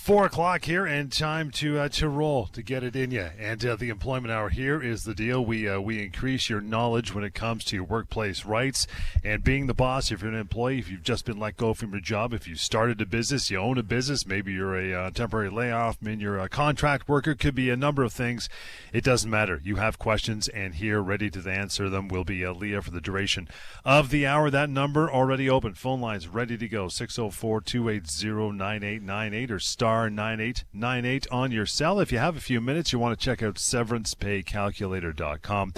Four o'clock here, and time to uh, to roll to get it in you. And uh, the employment hour here is the deal. We uh, we increase your knowledge when it comes to your workplace rights and being the boss. If you're an employee, if you've just been let go from your job, if you started a business, you own a business, maybe you're a uh, temporary layoff, I mean you're a contract worker, could be a number of things. It doesn't matter. You have questions, and here, ready to answer them, will be uh, Leah for the duration of the hour. That number already open. Phone lines ready to go. 604 280 9898 or star star 9898 on your cell. If you have a few minutes, you want to check out severancepaycalculator.com.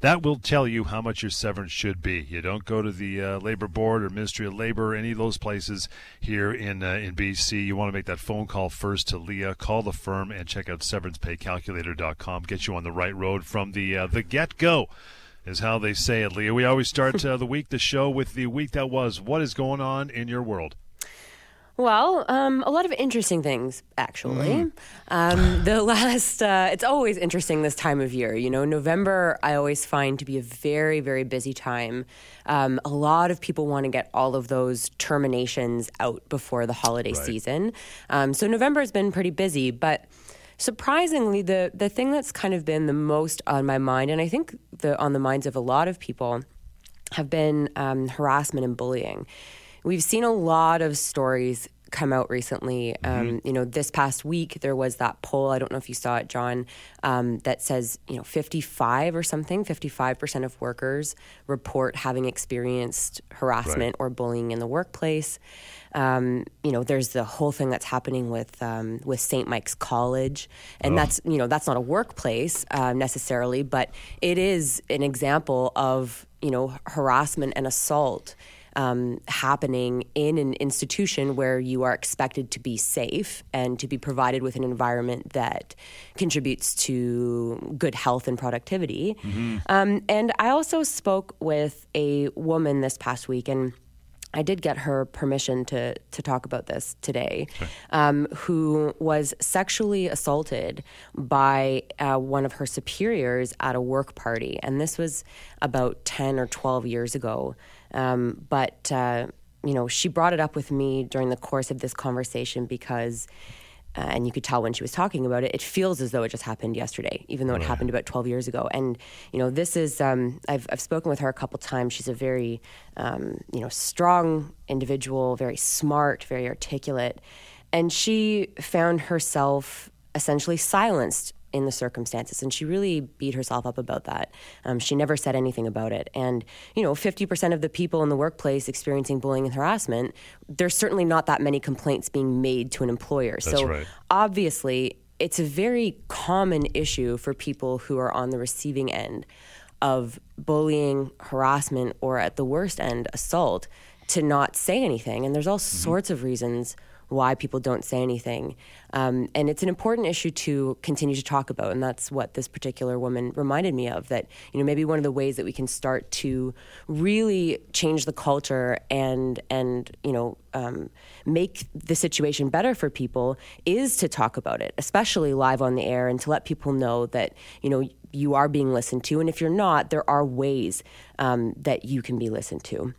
That will tell you how much your severance should be. You don't go to the uh, Labor Board or Ministry of Labor, or any of those places here in uh, in BC. You want to make that phone call first to Leah. Call the firm and check out severancepaycalculator.com. Get you on the right road from the uh, the get go is how they say it, Leah. We always start uh, the week, the show, with the week that was. What is going on in your world? Well, um, a lot of interesting things, actually. Mm. Um, the last, uh, it's always interesting this time of year. You know, November, I always find to be a very, very busy time. Um, a lot of people want to get all of those terminations out before the holiday right. season. Um, so November has been pretty busy, but surprisingly, the, the thing that's kind of been the most on my mind, and I think the, on the minds of a lot of people, have been um, harassment and bullying. We've seen a lot of stories come out recently. Um, mm-hmm. You know, this past week there was that poll. I don't know if you saw it, John, um, that says you know 55 or something. 55 percent of workers report having experienced harassment right. or bullying in the workplace. Um, you know, there's the whole thing that's happening with um, with St. Mike's College, and oh. that's you know that's not a workplace uh, necessarily, but it is an example of you know harassment and assault um, happening in an institution where you are expected to be safe and to be provided with an environment that contributes to good health and productivity. Mm-hmm. Um, and I also spoke with a woman this past week, and I did get her permission to to talk about this today, okay. um, who was sexually assaulted by uh, one of her superiors at a work party, and this was about ten or twelve years ago. Um, but, uh, you know, she brought it up with me during the course of this conversation because, uh, and you could tell when she was talking about it, it feels as though it just happened yesterday, even though it happened about 12 years ago. And, you know, this is, um, I've, I've spoken with her a couple times. She's a very, um, you know, strong individual, very smart, very articulate. And she found herself essentially silenced in the circumstances. And she really beat herself up about that. Um, she never said anything about it. And, you know, 50% of the people in the workplace experiencing bullying and harassment, there's certainly not that many complaints being made to an employer. That's so right. obviously, it's a very common issue for people who are on the receiving end of bullying, harassment, or at the worst end, assault to not say anything. And there's all mm-hmm. sorts of reasons why people don't say anything. Um, and it's an important issue to continue to talk about. And that's what this particular woman reminded me of that, you know, maybe one of the ways that we can start to really change the culture and, and you know, um, make the situation better for people is to talk about it, especially live on the air and to let people know that, you know, you are being listened to. And if you're not, there are ways um, that you can be listened to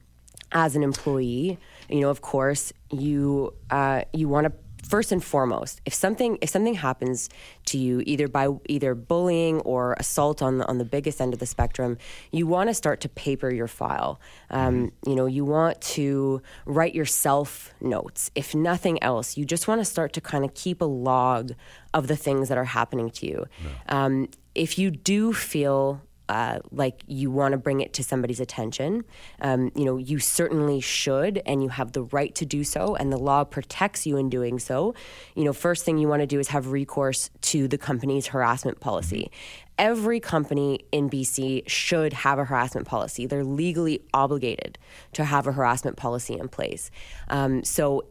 as an employee, you know, of course, you uh, you want to first and foremost, if something if something happens to you either by either bullying or assault on the, on the biggest end of the spectrum, you want to start to paper your file. Um, mm-hmm. You know, you want to write yourself notes. If nothing else, you just want to start to kind of keep a log of the things that are happening to you. Um, if you do feel uh, like you want to bring it to somebody's attention. Um, you know, you certainly should, and you have the right to do so, and the law protects you in doing so. You know, first thing you want to do is have recourse to the company's harassment policy. Every company in BC should have a harassment policy. They're legally obligated to have a harassment policy in place. Um, so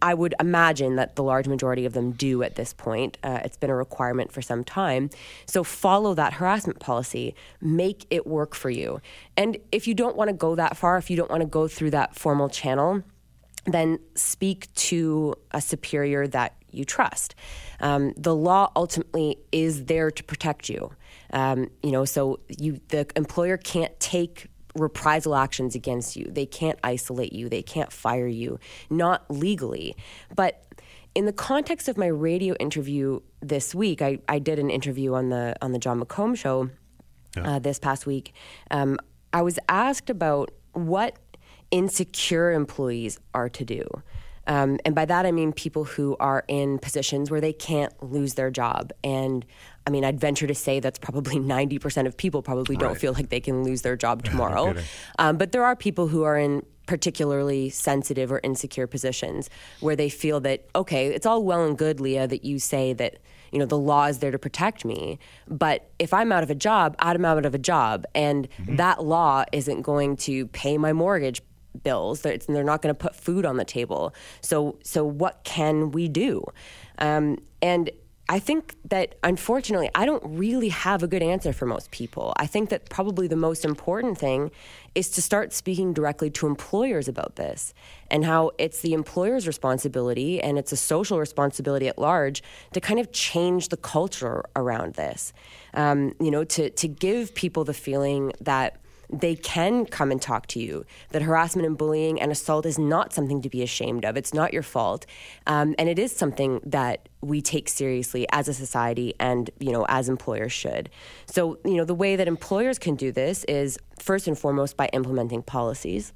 I would imagine that the large majority of them do at this point. Uh, it's been a requirement for some time. So follow that harassment policy, make it work for you. And if you don't want to go that far, if you don't want to go through that formal channel, then speak to a superior that you trust. Um, the law ultimately is there to protect you. Um, you know, so you the employer can't take reprisal actions against you. They can't isolate you. They can't fire you, not legally. But in the context of my radio interview this week, I, I did an interview on the on the Jon McComb show yeah. uh, this past week. Um, I was asked about what insecure employees are to do. Um, and by that, I mean people who are in positions where they can't lose their job. And I mean, I'd venture to say that's probably 90% of people probably don't right. feel like they can lose their job tomorrow. um, but there are people who are in particularly sensitive or insecure positions where they feel that, okay, it's all well and good, Leah, that you say that you know the law is there to protect me but if i'm out of a job i'm out of a job and mm-hmm. that law isn't going to pay my mortgage bills. They're, they're not going to put food on the table. So, so what can we do? Um, and I think that unfortunately, I don't really have a good answer for most people. I think that probably the most important thing is to start speaking directly to employers about this and how it's the employer's responsibility and it's a social responsibility at large to kind of change the culture around this. Um, you know, to, to give people the feeling that they can come and talk to you. That harassment and bullying and assault is not something to be ashamed of. It's not your fault, um, and it is something that we take seriously as a society and you know as employers should. So you know the way that employers can do this is first and foremost by implementing policies.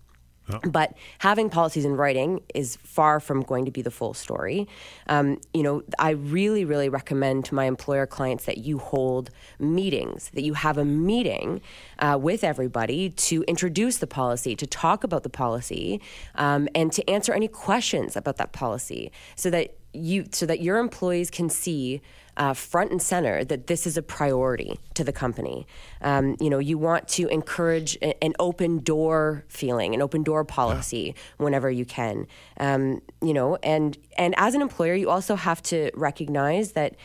But having policies in writing is far from going to be the full story. Um, you know, I really, really recommend to my employer clients that you hold meetings, that you have a meeting uh, with everybody to introduce the policy, to talk about the policy, um, and to answer any questions about that policy, so that you, so that your employees can see uh, front and center that this is a priority to the company. Um, you know, you want to encourage a, an open door feeling, an open door policy yeah. whenever you can. Um, you know, and and as an employer, you also have to recognize that.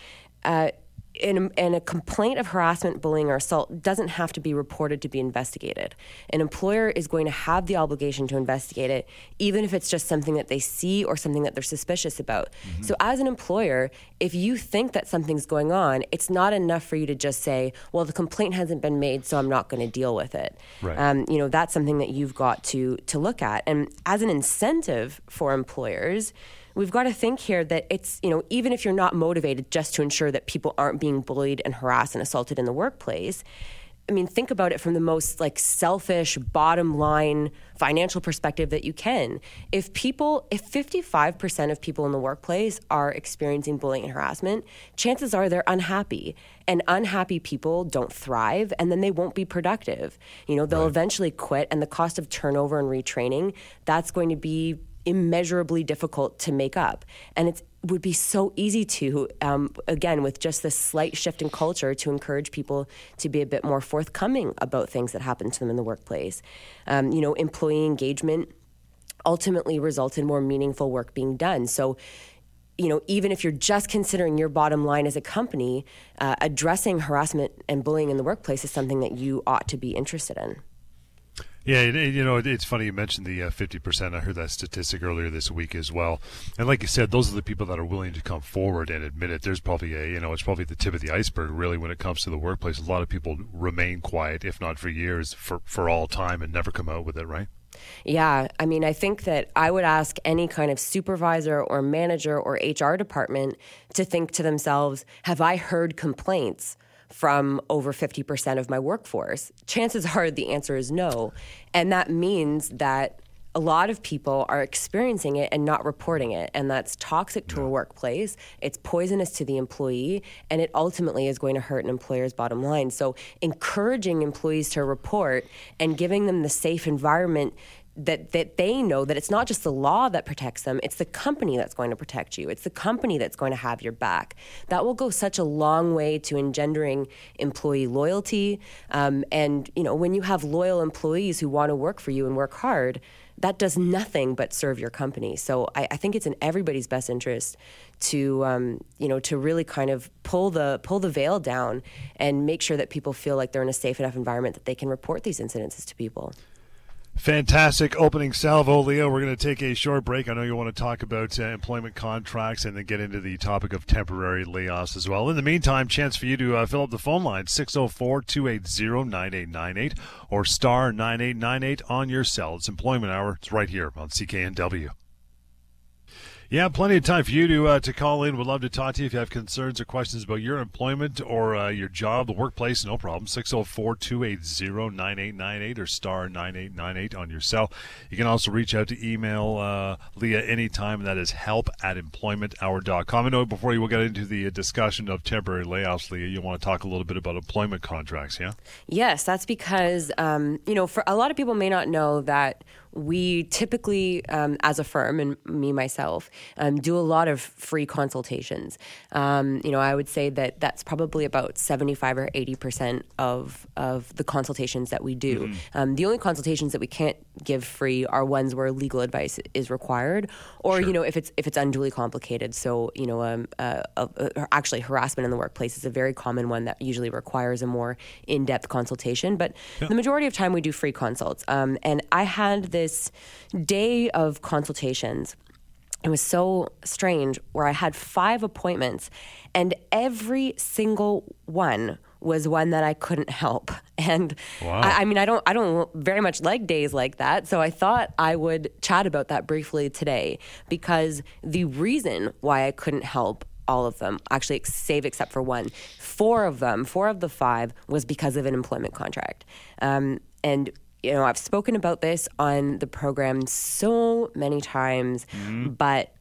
Uh, and, and, a complaint of harassment, bullying, or assault doesn't have to be reported to be investigated. An employer is going to have the obligation to investigate it, even if it's just something that they see or something that they're suspicious about. Mm-hmm. So, as an employer, if you think that something's going on, it's not enough for you to just say, "Well, the complaint hasn't been made, so I'm not going to deal with it." Right. Um, you know, that's something that you've got to to look at. And as an incentive for employers we've got to think here that it's, you know, even if you're not motivated just to ensure that people aren't being bullied and harassed and assaulted in the workplace, I mean, think about it from the most like selfish, bottom line financial perspective that you can. If people, if 55% of people in the workplace are experiencing bullying and harassment, chances are they're unhappy. And unhappy people don't thrive and then they won't be productive. You know, they'll right. eventually quit, and the cost of turnover and retraining, that's going to be immeasurably difficult to make up. And it would be so easy to, um, again, with just this slight shift in culture, to encourage people to be a bit more forthcoming about things that happen to them in the workplace. Um, you know, employee engagement ultimately results in more meaningful work being done. So, you know, even if you're just considering your bottom line as a company, uh, addressing harassment and bullying in the workplace is something that you ought to be interested in. Yeah, you know, it's funny you mentioned the uh, fifty uh, percent. I heard that statistic earlier this week as well. And like you said, those are the people that are willing to come forward and admit it. There's probably a, you know, it's probably the tip of the iceberg, really, when it comes to the workplace. A lot of people remain quiet, if not for years, for for all time, and never come out with it, right? Yeah, I mean, I think that I would ask any kind of supervisor or manager or HR department to think to themselves, have I heard complaints? From over 50% of my workforce? Chances are the answer is no. And that means that a lot of people are experiencing it and not reporting it. And that's toxic to a workplace. It's poisonous to the employee. And it ultimately is going to hurt an employer's bottom line. So, encouraging employees to report and giving them the safe environment that that they know that it's not just the law that protects them it's the company that's going to protect you it's the company that's going to have your back that will go such a long way to engendering employee loyalty um, and you know when you have loyal employees who want to work for you and work hard that does nothing but serve your company. So I, I think it's in everybody's best interest to um, you know to really kind of pull the pull the veil down and make sure that people feel like they're in a safe enough environment that they can report these incidences to people. Fantastic opening salvo, Leah. We're going to take a short break. I know you want to talk about uh, employment contracts and then get into the topic of temporary layoffs as well. In the meantime, chance for you to uh, fill up the phone line 604 280 9898 or star 9898 on your cell. It's employment hour. It's right here on CKNW. Yeah, plenty of time for you to uh, to call in. We'd love to talk to you if you have concerns or questions about your employment or uh, your job, the workplace. No problem. 604 280 9898 or star 9898 on your cell. You can also reach out to email uh, Leah anytime, that is help at employmenthour.com. I know before you will get into the discussion of temporary layoffs, Leah, you want to talk a little bit about employment contracts, yeah? Yes, that's because, um, you know, for a lot of people may not know that we typically, um, as a firm, and me myself, um, do a lot of free consultations. Um, you know, I would say that that's probably about seventy-five or eighty percent of of the consultations that we do. Mm-hmm. Um, the only consultations that we can't give free are ones where legal advice is required, or sure. you know, if it's if it's unduly complicated. So you know, um, uh, uh, uh, actually, harassment in the workplace is a very common one that usually requires a more in-depth consultation. But yeah. the majority of time, we do free consults. Um, and I had this this day of consultations. It was so strange where I had five appointments, and every single one was one that I couldn't help. And wow. I, I, mean, I don't, I don't very much like days like that. So I thought I would chat about that briefly today because the reason why I couldn't help all of them, actually, save except for one, four of them, four of the five was because of an employment contract. Um, and you know, I've spoken about this on the program so many times, mm-hmm. but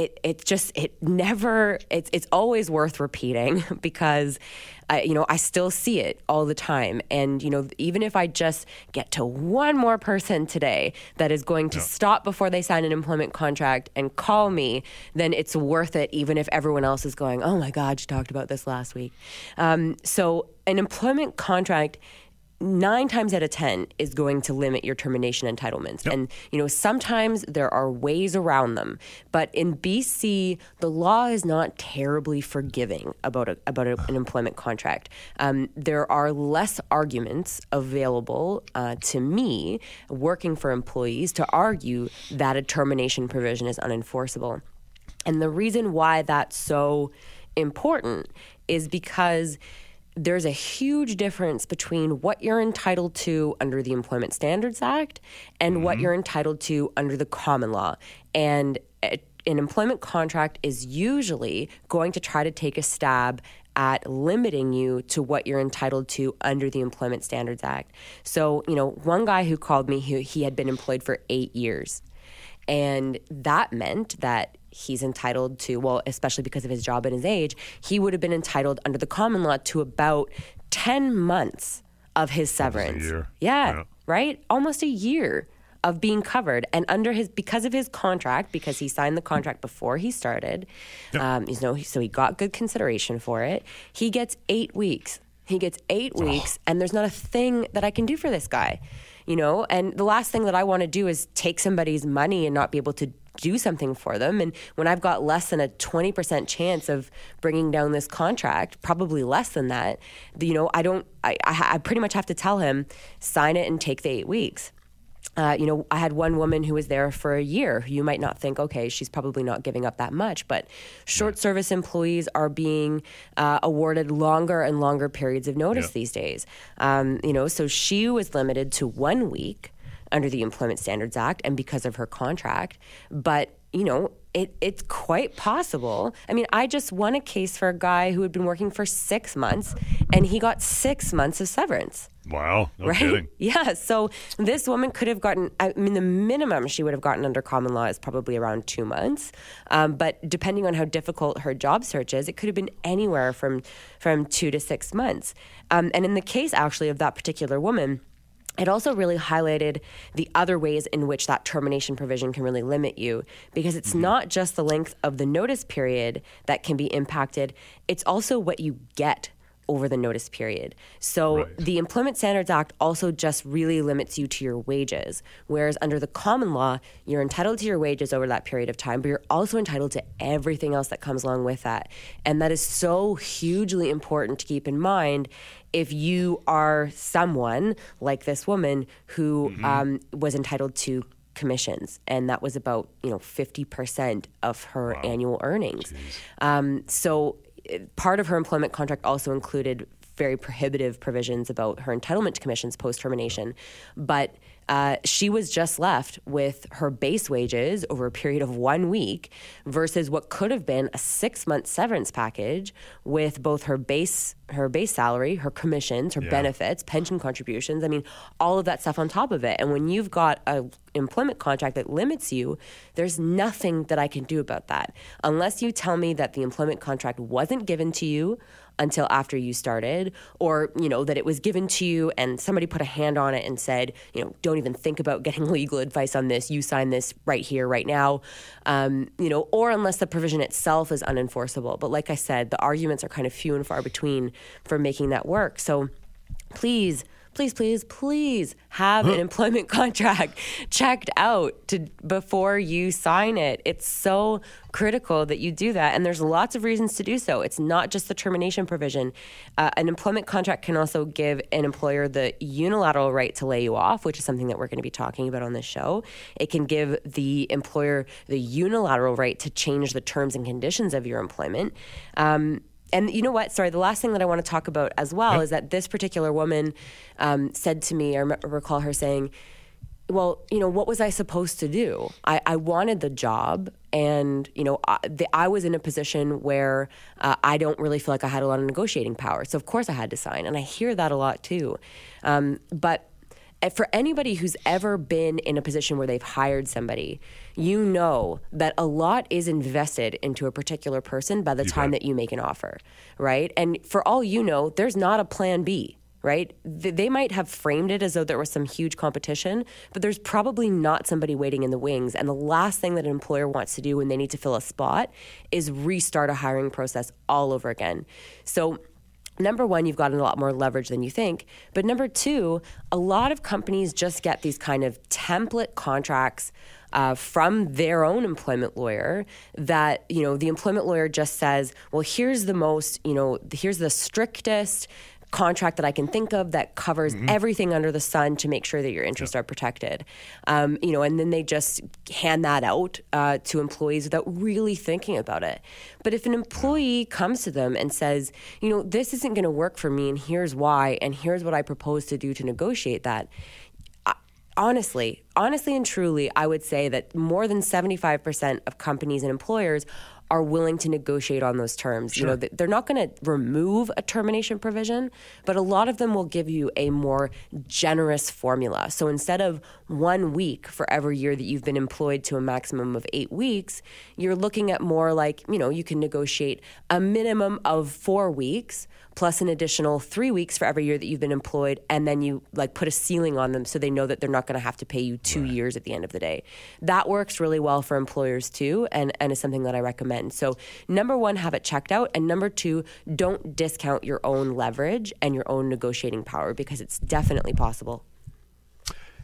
it it just it never it's it's always worth repeating because I you know I still see it all the time and you know even if I just get to one more person today that is going to yeah. stop before they sign an employment contract and call me then it's worth it even if everyone else is going oh my god you talked about this last week um, so an employment contract nine times out of 10 is going to limit your termination entitlements. Yep. And, you know, sometimes there are ways around them. But in BC, the law is not terribly forgiving about, a, about a, an employment contract. Um, there are less arguments available uh, to me working for employees to argue that a termination provision is unenforceable. And the reason why that's so important is because there's a huge difference between what you're entitled to under the Employment Standards Act and mm-hmm. what you're entitled to under the common law. And an employment contract is usually going to try to take a stab at limiting you to what you're entitled to under the Employment Standards Act. So, you know, one guy who called me, he, he had been employed for eight years. And that meant that he's entitled to, well, especially because of his job and his age, he would have been entitled under the common law to about 10 months of his severance. Yeah, yeah, right? Almost a year of being covered. And under his, because of his contract, because he signed the contract before he started, yep. um, you know, so he got good consideration for it, he gets eight weeks. He gets eight oh. weeks, and there's not a thing that I can do for this guy you know and the last thing that i want to do is take somebody's money and not be able to do something for them. And when I've got less than a 20% chance of bringing down this contract, probably less than that, you know, I don't, I, I, I pretty much have to tell him, sign it and take the eight weeks. Uh, you know, I had one woman who was there for a year. You might not think, okay, she's probably not giving up that much, but short service employees are being uh, awarded longer and longer periods of notice yeah. these days. Um, you know, so she was limited to one week under the Employment Standards Act and because of her contract. But, you know, it, it's quite possible. I mean, I just won a case for a guy who had been working for six months and he got six months of severance. Wow. No right? Kidding. Yeah. So this woman could have gotten, I mean, the minimum she would have gotten under common law is probably around two months. Um, but depending on how difficult her job search is, it could have been anywhere from, from two to six months. Um, and in the case, actually, of that particular woman, it also really highlighted the other ways in which that termination provision can really limit you because it's mm-hmm. not just the length of the notice period that can be impacted, it's also what you get over the notice period. So Right. the Employment Standards Act also just really limits you to your wages, whereas under the common law, you're entitled to your wages over that period of time, but you're also entitled to everything else that comes along with that. And that is so hugely important to keep in mind if you are someone like this woman who um, was entitled to commissions and that was about you know 50% of her annual earnings. Um, so uh, part of her employment contract also included very prohibitive provisions about her entitlement to commissions post termination but uh, she was just left with her base wages over a period of one week versus what could have been a six month severance package with both her base her base salary, her commissions, her benefits, pension contributions. I mean, all of that stuff on top of it. And when you've got a employment contract that limits you, there's nothing that I can do about that unless you tell me that the employment contract wasn't given to you until after you started or you know that it was given to you and somebody put a hand on it and said you know don't even think about getting legal advice on this. You sign this right here right now. Um, you know or unless the provision itself is unenforceable. But like i said the arguments are kind of few and far between for making that work. So please please please please have an employment contract checked out to before you sign it. It's so critical that you do that and there's lots of reasons to do so. It's not just the termination provision. Uh, an employment contract can also give an employer the unilateral right to lay you off which is something that we're going to be talking about on this show. It can give the employer the unilateral right to change the terms and conditions of your employment. Um, and you know what? Sorry, the last thing that I want to talk about as well is that this particular woman um, said to me, I rem- recall her saying, well, you know, what was I supposed to do? I, I wanted the job, and you know, I, the, I was in a position where uh, I don't really feel like I had a lot of negotiating power. So of course I had to sign, and I hear that a lot too. Um, but Eh, for anybody who's ever been in a position where they've hired somebody, you know that a lot is invested into a particular person by the time bet. that you make an offer, right? And for all you know, there's not a plan B. Right? Th- They might have framed it as though there was some huge competition, but there's probably not somebody waiting in the wings. And the last thing that an employer wants to do when they need to fill a spot is restart a hiring process all over again. So, number one, you've got a lot more leverage than you think. But number two, a lot of companies just get these kind of template contracts uh, from their own employment lawyer that, you know, the employment lawyer just says, well, here's the most, you know, here's the strictest contract that I can think of that covers everything under the sun to make sure that your interests are protected. Um, you know, and then they just hand that out uh, to employees without really thinking about it. But if an employee comes to them and says, you know, this isn't going to work for me, and here's why, and here's what I propose to do to negotiate that, honestly, honestly and truly, I would say that more than 75% of companies and employers are willing to negotiate on those terms. You know, they're not going to remove a termination provision, but a lot of them will give you a more generous formula. So instead of one week for every year that you've been employed to a maximum of eight weeks, you're looking at more like, you know, you can negotiate a minimum of four weeks plus an additional three weeks for every year that you've been employed, and then you like put a ceiling on them so they know that they're not going to have to pay you two years at the end of the day. That works really well for employers too, and, and is something that I recommend. So, number one, have it checked out, and number two, don't discount your own leverage and your own negotiating power because it's definitely possible.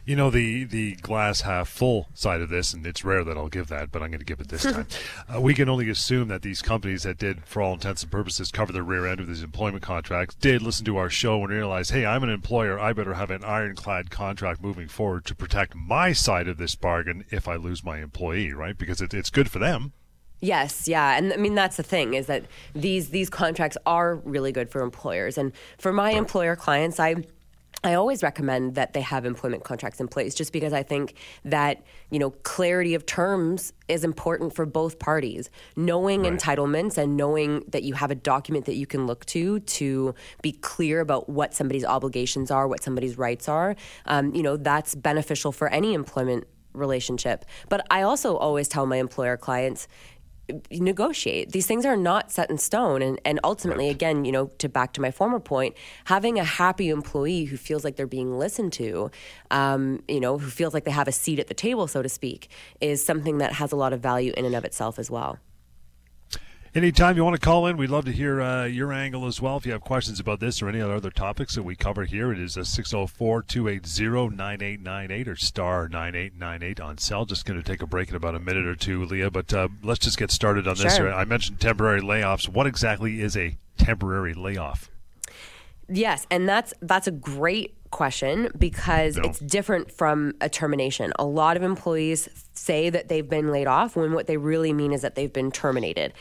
You know the the glass half full side of this, and it's rare that I'll give that, but I'm going to give it this time. Uh, we can only assume that these companies that did, for all intents and purposes, cover the rear end of these employment contracts did listen to our show and realize, hey, I'm an employer, I better have an ironclad contract moving forward to protect my side of this bargain if I lose my employee, right? Because it, it's good for them. Yes, yeah, and I mean that's the thing is that these these contracts are really good for employers, and for my employer clients, I. I always recommend that they have employment contracts in place just because I think that, you know, clarity of terms is important for both parties. Knowing Right. entitlements and knowing that you have a document that you can look to to be clear about what somebody's obligations are, what somebody's rights are, um, you know, that's beneficial for any employment relationship. But I also always tell my employer clients, negotiate. These things are not set in stone. And, and ultimately, again, you know, to back to my former point, having a happy employee who feels like they're being listened to, um, you know, who feels like they have a seat at the table, so to speak, is something that has a lot of value in and of itself as well. Anytime you want to call in, we'd love to hear uh, your angle as well. If you have questions about this or any other topics that we cover here, it is a 604 280 9898 or star 9898 on cell. Just going to take a break in about a minute or two, Leah, but uh, let's just get started on Sure. this. I mentioned temporary layoffs. What exactly is a temporary layoff? Yes, and that's that's a great question because No. it's different from a termination. A lot of employees say that they've been laid off when what they really mean is that they've been terminated.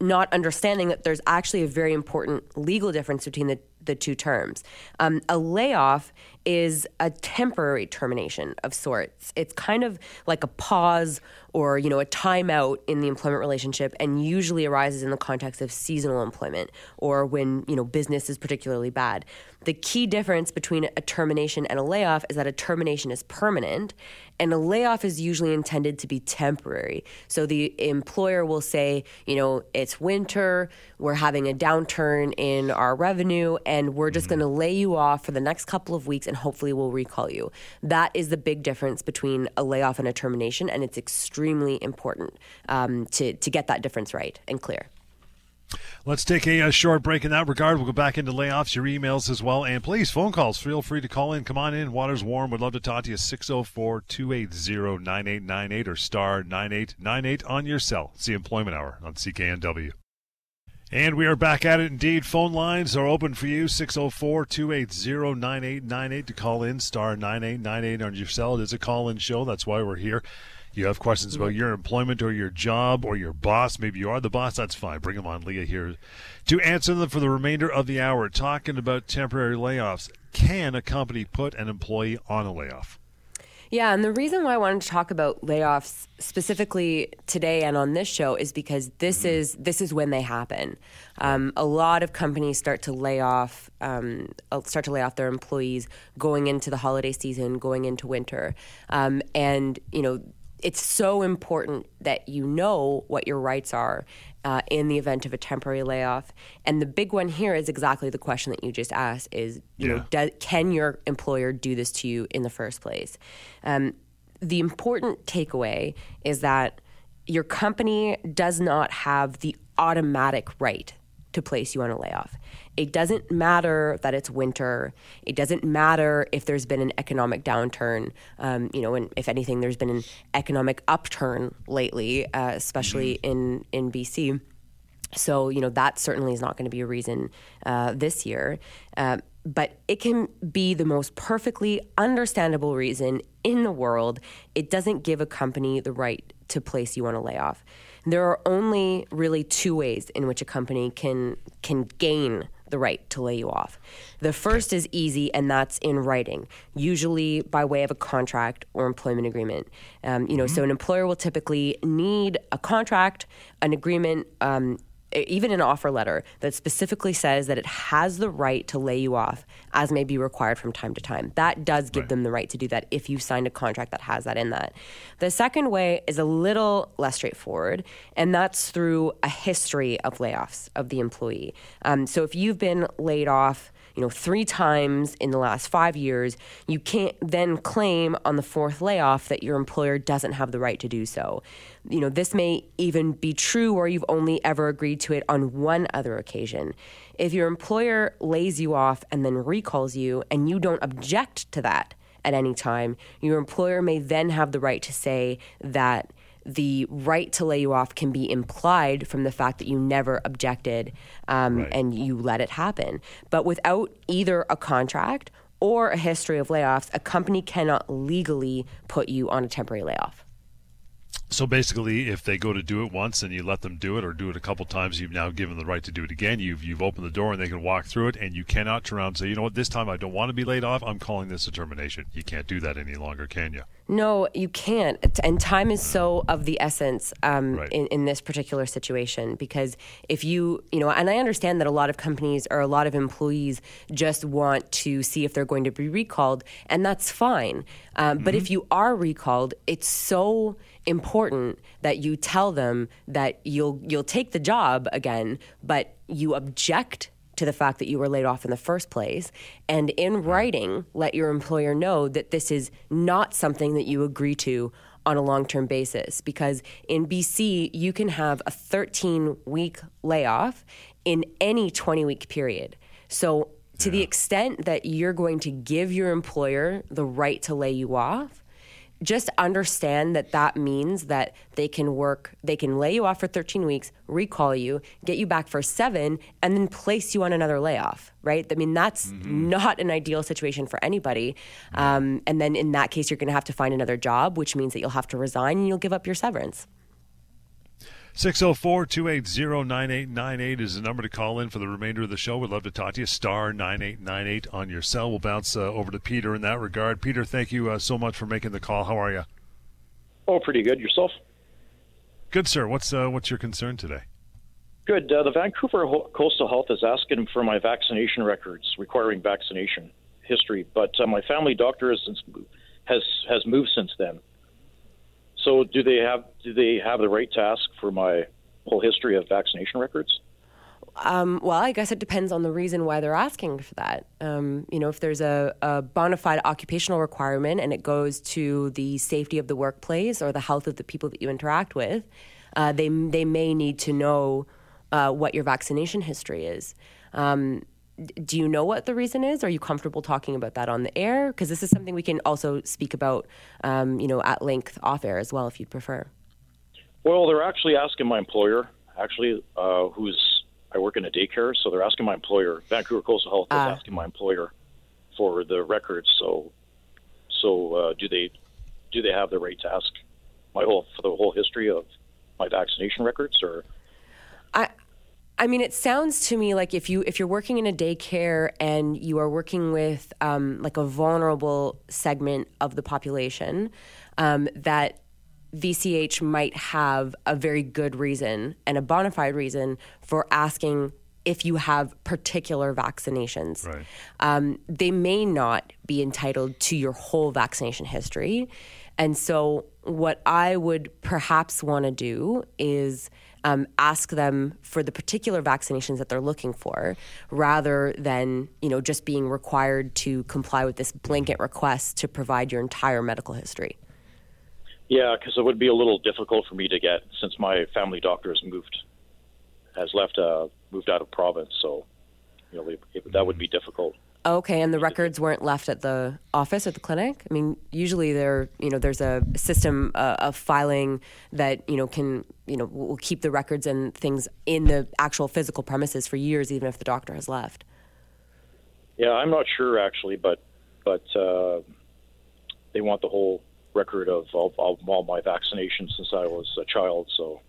Not understanding that there's actually a very important legal difference between the, the two terms. Um, a layoff is a temporary termination of sorts. It's kind of like a pause or you know a timeout in the employment relationship, and usually arises in the context of seasonal employment or when you know business is particularly bad. The key difference between a termination and a layoff is that a termination is permanent, and a layoff is usually intended to be temporary. So the employer will say, you know, it's winter, we're having a downturn in our revenue, and we're just going to lay you off for the next couple of weeks, and hopefully we'll recall you. That is the big difference between a layoff and a termination, and it's extremely important um, to to get that difference right and clear. Let's take a, uh short break in that regard. We'll go back into layoffs, your emails as well, and please, phone calls. Feel free to call in. Come on in. Water's warm. Would love to talk to you. 604 280 9898 or star 9898 on your cell. It's the Employment Hour on CKNW. And we are back at it indeed. Phone lines are open for you 604 280 9898 to call in, star 9898 on your cell. It is a call in show. That's why we're here. You have questions about your employment or your job or your boss. Maybe you are the boss. That's fine. Bring them on, Leah, here to answer them for the remainder of the hour. Talking about temporary layoffs. Can a company put an employee on a layoff? Yeah, and the reason why I wanted to talk about layoffs specifically today and on this show is because this is this is when they happen. Um, a lot of companies start to lay off um, uh, start to lay off their employees going into the holiday season, going into winter, um, and you know it's so important that you know what your rights are uh, in the event of a temporary layoff. And the big one here is exactly the question that you just asked: is you know Yeah. do, can your employer do this to you in the first place? Um, the important takeaway is that your company does not have the automatic right to place you on a layoff. It doesn't matter that it's winter. It doesn't matter if there's been an economic downturn. Um, you know, and if anything, there's been an economic upturn lately, uh, especially in in BC. So, you know, that certainly is not going to be a reason uh, this year. Uh, but it can be the most perfectly understandable reason in the world. It doesn't give a company the right to place you on a layoff. There are only really two ways in which a company can can gain the right to lay you off. The first is easy, and that's in writing, usually by way of a contract or employment agreement. Um, you know, so an employer will typically need a contract, an agreement. Um, even an offer letter that specifically says that it has the right to lay you off as may be required from time to time. That does give them the right to do that if you signed a contract that has that in that. The second way is a little less straightforward, and that's through a history of layoffs of the employee. Um, so if you've been laid off, you know, three times in the last five years, you can't then claim on the fourth layoff that your employer doesn't have the right to do so. You know, this may even be true where you've only ever agreed to it on one other occasion. If your employer lays you off and then recalls you and you don't object to that at any time, your employer may then have the right to say that the right to lay you off can be implied from the fact that you never objected um, Right. and you let it happen. But without either a contract or a history of layoffs, a company cannot legally put you on a temporary layoff. So basically, if they go to do it once and you let them do it, or do it a couple times, you've now given the right to do it again. You've you've opened the door and they can walk through it, and you cannot turn around and say, you know what, this time I don't want to be laid off. I'm calling this a termination. You can't do that any longer, can you? No, you can't. And time is so of the essence um, Right. in, in this particular situation because if you, you know, and I understand that a lot of companies or a lot of employees just want to see if they're going to be recalled, and that's fine. Um, But if you are recalled, it's so important that you tell them that you'll you'll take the job again, but you object to the fact that you were laid off in the first place. And in writing let your employer know that this is not something that you agree to on a long term basis. Because in BC, you can have a 13 week layoff in any 20 week period. So, to the extent that you're going to give your employer the right to lay you off, just understand that that means that they can work, they can lay you off for 13 weeks, recall you, get you back for seven, and then place you on another layoff, right? I mean, that's mm-hmm. not an ideal situation for anybody. Um, and then in that case, you're going to have to find another job, which means that you'll have to resign and you'll give up your severance. 604 280 9898 is the number to call in for the remainder of the show. We'd love to talk to you. Star 9898 on your cell. We'll bounce uh, over to Peter in that regard. Peter, thank you uh, so much for making the call. How are you? Oh, pretty good. Yourself? Good, sir. What's uh, what's your concern today? Good. Uh, the Vancouver Coastal Health is asking for my vaccination records, requiring vaccination history, but uh, my family doctor has has has moved since then. So, do they have do they have the right to ask for my whole history of vaccination records? Um, well, I guess it depends on the reason why they're asking for that. Um, you know, if there's a, a bona fide occupational requirement and it goes to the safety of the workplace or the health of the people that you interact with, uh, they they may need to know uh, what your vaccination history is. Um, do you know what the reason is? Are you comfortable talking about that on the air? Because this is something we can also speak about, um, you know, at length off air as well, if you'd prefer. Well, they're actually asking my employer, actually, uh, who's I work in a daycare, so they're asking my employer, Vancouver Coastal Health, is uh, asking my employer for the records. So, so uh, do they do they have the right to ask my whole for the whole history of my vaccination records, or? I I mean, it sounds to me like if you if you're working in a daycare and you are working with um, like a vulnerable segment of the population, um, that VCH might have a very good reason and a bona fide reason for asking if you have particular vaccinations. Right. Um, they may not be entitled to your whole vaccination history, and so what I would perhaps want to do is um, ask them for the particular vaccinations that they're looking for, rather than you know just being required to comply with this blanket request to provide your entire medical history. Yeah, because it would be a little difficult for me to get since my family doctor has moved, has left, uh, moved out of province. So, you know, it, it, that would be difficult. Okay, and the records weren't left at the office or the clinic. I mean, usually there, you know, there's a system uh, of filing that you know can, you know, will keep the records and things in the actual physical premises for years, even if the doctor has left. Yeah, I'm not sure actually, but but uh, they want the whole record of all, of all my vaccinations since I was a child. So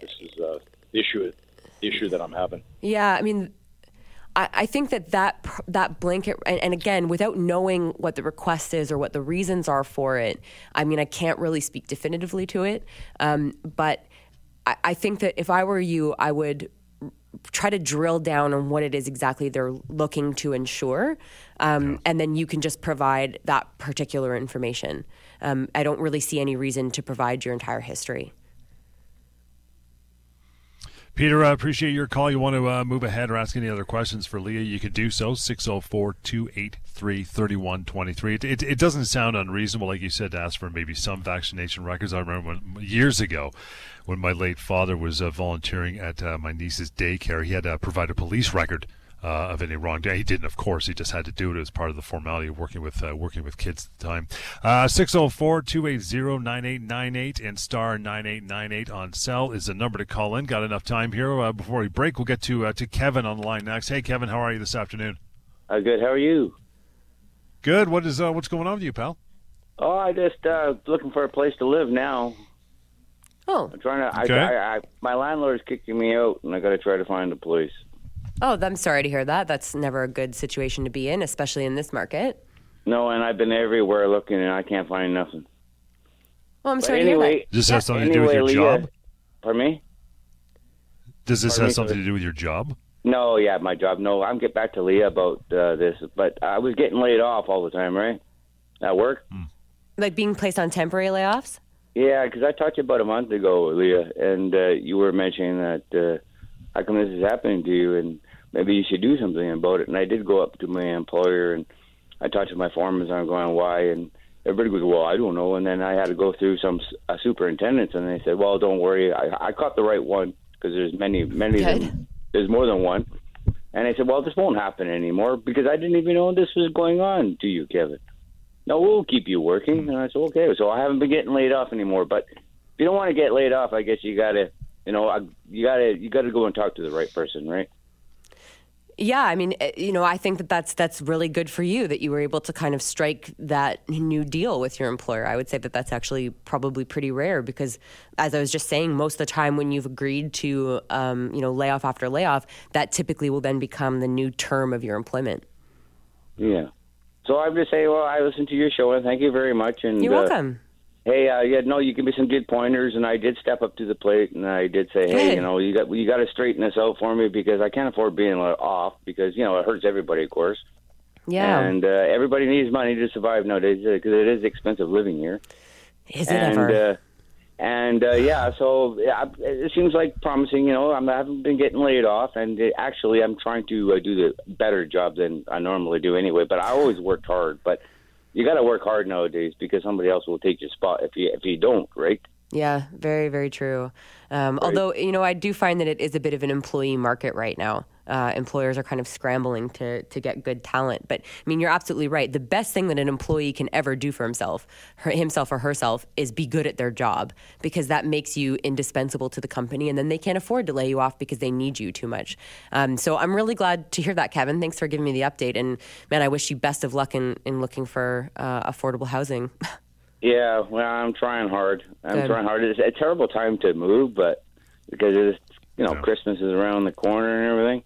this is uh, the issue the issue that I'm having. Yeah, I mean I, think that that that blanket, and, and, again, without knowing what the request is or what the reasons are for it, I mean, I can't really speak definitively to it. Um, but I, I think that if I were you, I would try to drill down on what it is exactly they're looking to ensure, um, yeah. and then you can just provide that particular information. Um, I don't really see any reason to provide your entire history. Peter, I uh, appreciate your call. You want to uh, move ahead or ask any other questions for Leah, you can do so. 604 283 3123. It, it doesn't sound unreasonable, like you said, to ask for maybe some vaccination records. I remember when, years ago when my late father was uh, volunteering at uh, my niece's daycare, he had to provide a police record uh, of any wrong. He didn't, of course. He just had to do it as part of the formality of working with uh, working with kids at the time. Uh, 604 280 9898 and star 9898 on cell is the number to call in. Got enough time here uh, before we break. We'll get to uh, to Kevin on the line next. Hey, Kevin, how are you this afternoon? Uh, good. How are you? Good. What is uh, what's going on with you, pal? Oh, I just uh, looking for a place to live now. Oh, I'm trying to. Okay. I, I, I, my landlord's kicking me out, and I got to try to find a place. Oh, I'm sorry to hear that. That's never a good situation to be in, especially in this market. No, and I've been everywhere looking, and I can't find nothing. Well, I'm but sorry anyway, to hear that. Does this have something anyway, to do with your Leah, job? Pardon me? Does this Pardon have me, something to do with your job? No, yeah, my job. No, I'm get back to Leah about uh, this, but I was getting laid off all the time, right? At work. Hmm. Like being placed on temporary layoffs? Yeah, because I talked to you about a month ago, Leah, and uh, you were mentioning that uh, how come this is happening to you, and maybe you should do something about it. And I did go up to my employer and I talked to my foreman. I'm going, why? And everybody goes, well, I don't know. And then I had to go through some uh, superintendents, and they said, well, don't worry, I, I caught the right one because there's many, many, of them, there's more than one. And I said, well, this won't happen anymore because I didn't even know this was going on to you, Kevin. No, we'll keep you working. And I said, okay. So I haven't been getting laid off anymore. But if you don't want to get laid off, I guess you gotta, you know, I, you gotta, you gotta go and talk to the right person, right? Yeah, I mean, eh, you know, I think that that's that's really good for you that you were able to kind of strike that new deal with your employer. I would say that that's actually probably pretty rare because, as I was just saying, most of the time when you've agreed to, um, you know, layoff after layoff, that typically will then become the new term of your employment. Yeah. So I'm just saying, well, I listened to your show and thank you very much. And You're uh, welcome. Hey, uh, yeah, no, you give me some good pointers, and I did step up to the plate, and I did say, hey, you know, you got you got to straighten this out for me because I can't afford being off because you know it hurts everybody, of course, Yeah. and uh, everybody needs money to survive nowadays because it is expensive living here, Is it and ever? uh, and uh, yeah, so yeah, it seems like promising. You know, I'm, I haven't been getting laid off, and uh, actually, I'm trying to uh, do the better job than I normally do anyway. But I always worked hard, but. You got to work hard nowadays because somebody else will take your spot if you if you don't, right? Yeah, very, very true. Um, Although, you know, I do find that it is a bit of an employee market right now. Uh, employers are kind of scrambling to to get good talent. But I mean, you're absolutely right. The best thing that an employee can ever do for himself, her, himself or herself, is be good at their job because that makes you indispensable to the company, and then they can't afford to lay you off because they need you too much. Um, so I'm really glad to hear that, Kevin. Thanks for giving me the update. And man, I wish you best of luck in in looking for uh, affordable housing. Yeah, well, I'm trying hard. I'm Good. trying hard. It's a terrible time to move, but because it's you know Yeah. Christmas is around the corner and everything.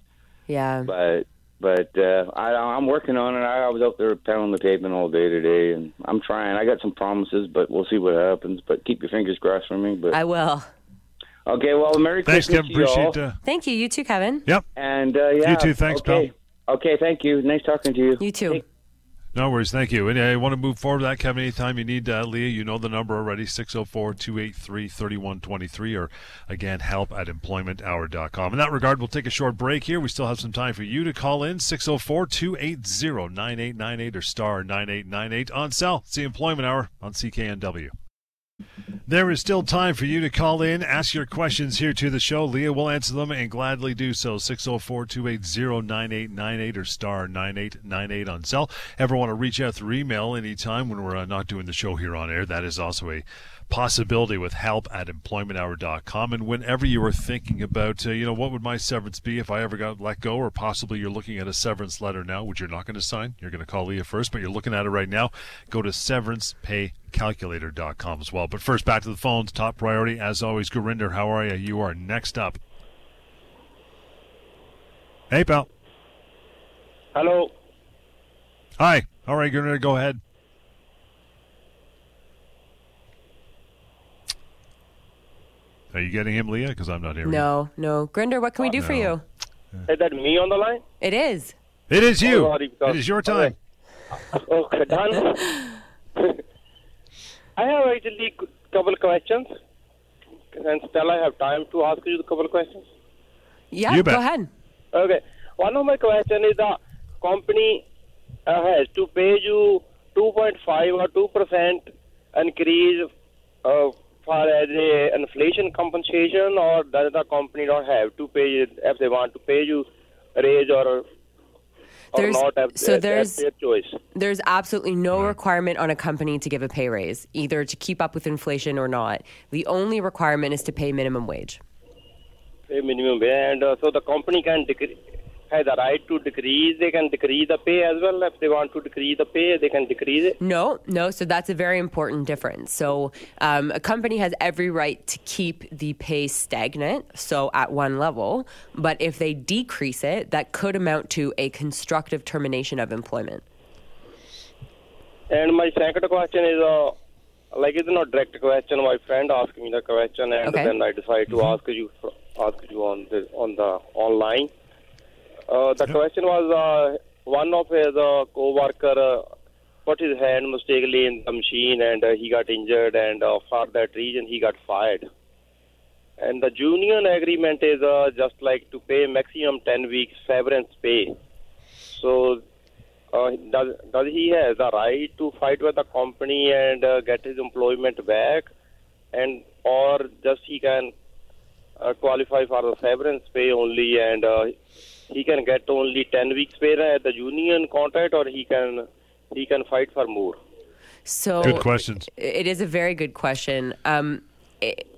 Yeah. But but uh, I, I'm working on it. I, I was out there pounding the pavement all day today, and I'm trying. I got some promises, but we'll see what happens. But keep your fingers crossed for me. But I will. okay, well, Merry Thanks, Christmas Kevin. to you all. Appreciate. Uh, Thank you. You too, Kevin. yep. And uh, yeah, You too. Thanks, okay. Okay, thank you. Nice talking to you. You too. No worries. Thank you. And I want to move forward with that, Kevin. Anytime you need uh, Leah, you know the number already 604 283 3123 or again, help at employmenthour.com. In that regard, we'll take a short break here. We still have some time for you to call in 604 280 9898 or star 9898 on cell. The Employment Hour on CKNW. There is still time for you to call in, ask your questions here to the show. Leah will answer them and gladly do so. 604 280 9898 or star 9898 on cell. Ever want to reach out through email anytime when we're uh, not doing the show here on air? That is also a possibility with help at employmenthour.com. And whenever you are thinking about, uh, you know, what would my severance be if I ever got let go, or possibly you're looking at a severance letter now, which you're not going to sign. You're going to call Leah first, but you're looking at it right now. Go to severancepaycalculator.com as well. But first, back to the phones. Top priority, as always, Gurinder, how are you? You are next up. Hey, pal. Hello. Hi. All right, Gurinder, go ahead. Are you getting him, Leah? Because I'm not here. you. No, no. Gurinder, what can we do for you? Is that me on the line? It is. It is you. Oh, it is your time. Okay, done. I have actually a couple of questions. And still I have time to ask you a couple of questions. Yeah, You go ahead. Okay. One of my question is the company uh, has to pay you 2.5 or 2% increase uh, for as a inflation compensation or does the company not have to pay it if they want to pay you raise or or There's- not if so there's- There's absolutely no requirement on a company to give a pay raise, either to keep up with inflation or not. The only requirement is to pay minimum wage. pay minimum wage, and uh, so the company can decre- has the right to decrease. They can decrease the pay as well. If they want to decrease the pay, they can decrease it. No, no. So that's a very important difference. So um, a company has every right to keep the pay stagnant, so at one level. But if they decrease it, that could amount to a constructive termination of employment. And my second question is, uh, like it's not direct question. My friend asked me the question, and Okay. then I decided to ask you ask you on the on the online. Uh, the question was uh, one of his uh, co-worker uh, put his hand mistakenly in the machine, and uh, he got injured, and uh, for that reason he got fired. And the union agreement is uh, just like to pay maximum 10 weeks severance pay. So uh, does does he has the right to fight with the company and uh, get his employment back, and or just he can uh, qualify for the severance pay only and uh, he can get only 10 weeks pay at the union contract or he can he can fight for more So Good questions. It is a very good question. Um,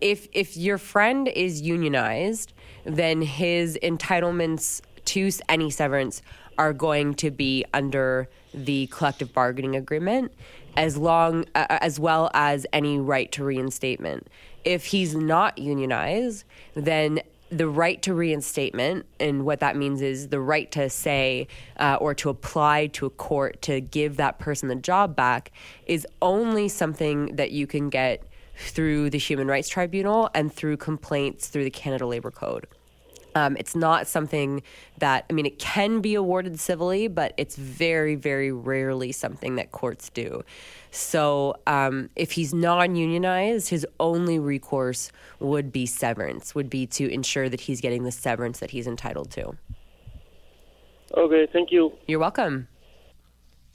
if if your friend is unionized, then his entitlements to any severance are going to be under the collective bargaining agreement, as long uh, as well as any right to reinstatement. If he's not unionized, then the right to reinstatement, and what that means is the right to say uh, or to apply to a court to give that person the job back, is only something that you can get through the Human Rights Tribunal and through complaints through the Canada Labor Code. Um, it's not something that, I mean, it can be awarded civilly, but it's very, very rarely something that courts do. So um, if he's non unionized, his only recourse would be severance, would be to ensure that he's getting the severance that he's entitled to. okay thank you You're welcome.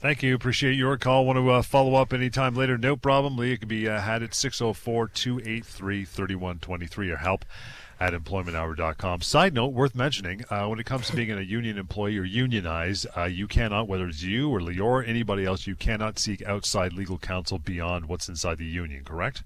Thank you. Appreciate your call. Want to uh, follow up anytime later? No problem. Lee, it can be uh, had at 604 283 3123 or help at employmenthour.com. Side note worth mentioning uh, when it comes to being a union employee or unionized, uh, you cannot, whether it's you or Leah or anybody else, you cannot seek outside legal counsel beyond what's inside the union, correct?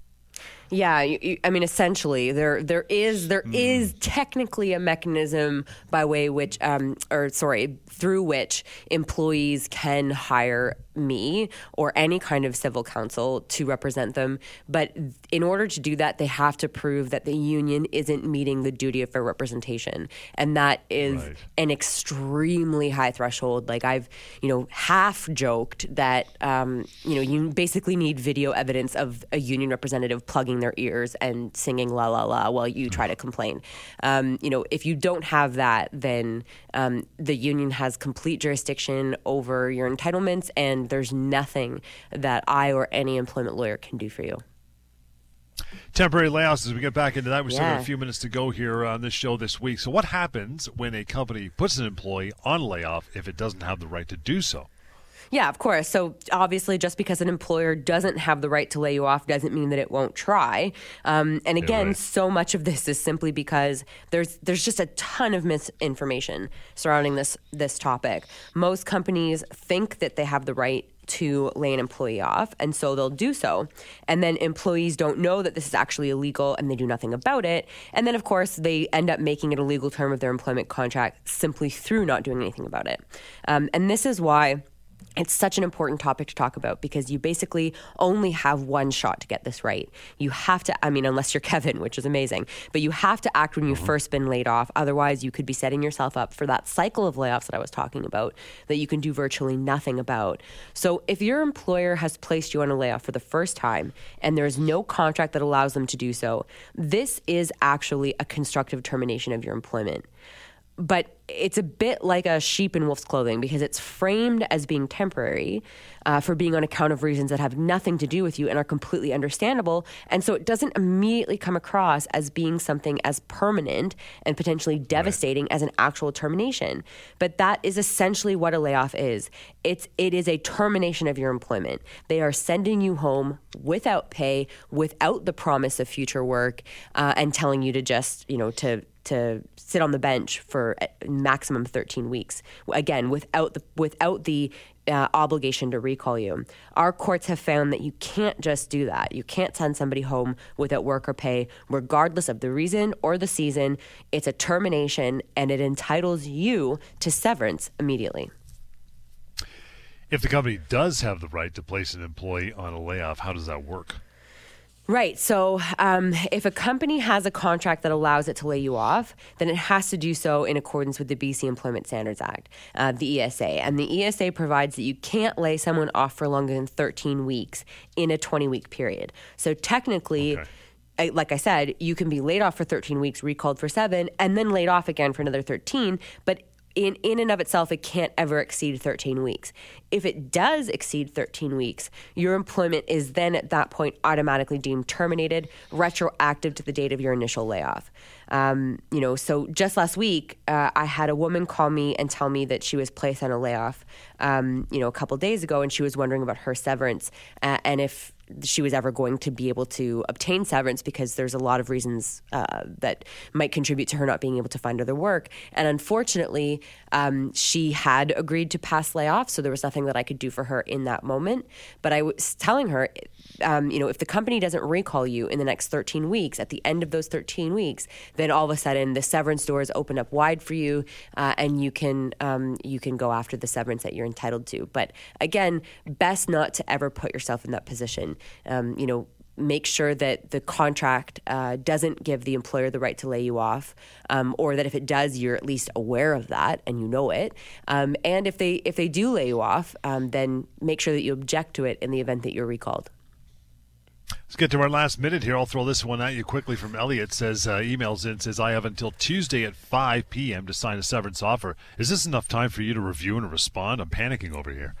Yeah, you, you, I mean, essentially, there there is there is technically a mechanism by way which, um, or sorry, through which employees can hire me or any kind of civil counsel to represent them. But in order to do that, they have to prove that the union isn't meeting the duty of fair representation, and that is Right. an extremely high threshold. Like I've, you know, half joked that, um, you know, you basically need video evidence of a union representative plugging their ears and singing la la la while you try to complain. Um, you know, if you don't have that, then um, the union has complete jurisdiction over your entitlements, and there's nothing that I or any employment lawyer can do for you. Temporary layoffs, as we get back into that, we still got Yeah. a few minutes to go here on this show this week. So, what happens when a company puts an employee on layoff if it doesn't have the right to do so? Yeah, of course. So obviously, just because an employer doesn't have the right to lay you off doesn't mean that it won't try. Um, and again, right. so much of this is simply because there's there's just a ton of misinformation surrounding this this topic. Most companies think that they have the right to lay an employee off, and so they'll do so. And then employees don't know that this is actually illegal, and they do nothing about it. And then, of course, they end up making it a legal term of their employment contract simply through not doing anything about it. Um, and this is why. It's such an important topic to talk about because you basically only have one shot to get this right. You have to, I mean, unless you're Kevin, which is amazing, but you have to act when you've mm-hmm. first been laid off. Otherwise, you could be setting yourself up for that cycle of layoffs that I was talking about that you can do virtually nothing about. So, if your employer has placed you on a layoff for the first time and there's no contract that allows them to do so, this is actually a constructive termination of your employment but it's a bit like a sheep in wolf's clothing because it's framed as being temporary uh, for being on account of reasons that have nothing to do with you and are completely understandable. And so it doesn't immediately come across as being something as permanent and potentially devastating as an actual termination. But that is essentially what a layoff is. It's it is a termination of your employment. They are sending you home without pay, without the promise of future work, uh, and telling you to just you know to to sit on the bench for a maximum 13 weeks again without the without the uh, obligation to recall you. Our courts have found that you can't just do that. You can't send somebody home without work or pay regardless of the reason or the season. It's a termination and it entitles you to severance immediately. If the company does have the right to place an employee on a layoff, how does that work? Right. So, um, if a company has a contract that allows it to lay you off, then it has to do so in accordance with the BC Employment Standards Act, uh, the ESA. And the ESA provides that you can't lay someone off for longer than 13 weeks in a 20 week period. So, technically, Okay. Like I said, you can be laid off for 13 weeks, recalled for seven, and then laid off again for another 13. But in, in and of itself, it can't ever exceed 13 weeks. If it does exceed 13 weeks, your employment is then at that point automatically deemed terminated, retroactive to the date of your initial layoff. Um, you know, so just last week, uh, I had a woman call me and tell me that she was placed on a layoff, um, you know, a couple days ago, and she was wondering about her severance uh, and if she was ever going to be able to obtain severance because there's a lot of reasons uh, that might contribute to her not being able to find other work. And unfortunately, um, she had agreed to pass layoff, so there was nothing that I could do for her in that moment. But I was telling her, um, you know, if the company doesn't recall you in the next 13 weeks, at the end of those 13 weeks, then all of a sudden the severance doors open up wide for you, uh, and you can um, you can go after the severance that you're entitled to. But again, best not to ever put yourself in that position. Um, you know, make sure that the contract uh, doesn't give the employer the right to lay you off, um, or that if it does, you're at least aware of that and you know it. Um, and if they if they do lay you off, um, then make sure that you object to it in the event that you're recalled. Let's get to our last minute here. I'll throw this one at you quickly from Elliot. Says uh, emails in says I have until Tuesday at 5 p.m. to sign a severance offer. Is this enough time for you to review and respond? I'm panicking over here.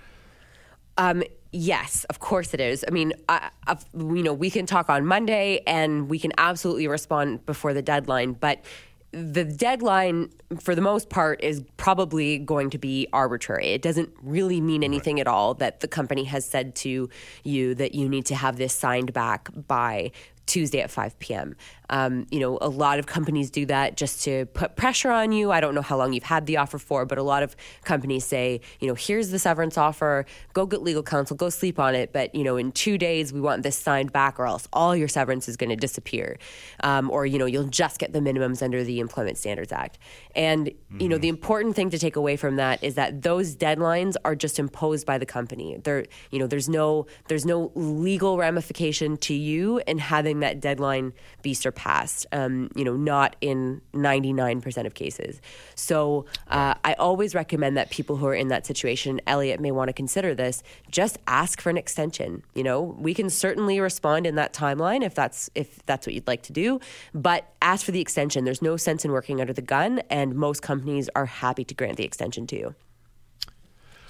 Um, yes, of course it is. I mean, I, I, you know, we can talk on Monday and we can absolutely respond before the deadline, but the deadline for the most part is probably going to be arbitrary. It doesn't really mean anything right. at all that the company has said to you that you need to have this signed back by Tuesday at 5 p.m. Um, you know, a lot of companies do that just to put pressure on you. I don't know how long you've had the offer for, but a lot of companies say, you know, here's the severance offer, go get legal counsel, go sleep on it. But, you know, in two days, we want this signed back, or else all your severance is going to disappear. Um, or, you know, you'll just get the minimums under the Employment Standards Act. And, mm-hmm. you know, the mm-hmm. important thing to take away from that is that those deadlines are just imposed by the company. There, you know, there's no, there's no legal ramification to you in having that deadline be surpassed past, um, you know, not in 99% of cases. So uh, I always recommend that people who are in that situation, Elliot may want to consider this, just ask for an extension. You know, we can certainly respond in that timeline if that's if that's what you'd like to do, but ask for the extension. There's no sense in working under the gun, and most companies are happy to grant the extension to you.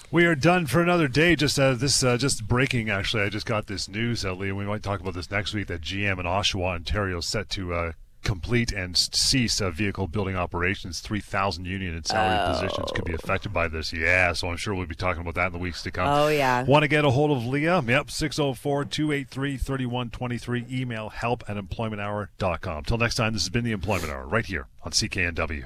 We are done for another day. Just uh, this, uh, just breaking. Actually, I just got this news, uh, Leah. We might talk about this next week. That GM in Oshawa, Ontario, is set to uh, complete and cease uh, vehicle building operations. Three thousand union and salary oh. positions could be affected by this. Yeah, so I'm sure we'll be talking about that in the weeks to come. Oh yeah. Want to get a hold of Leah? Yep, 604-283-3123. Email help at employmenthour.com. Till next time, this has been the Employment Hour right here on CKNW.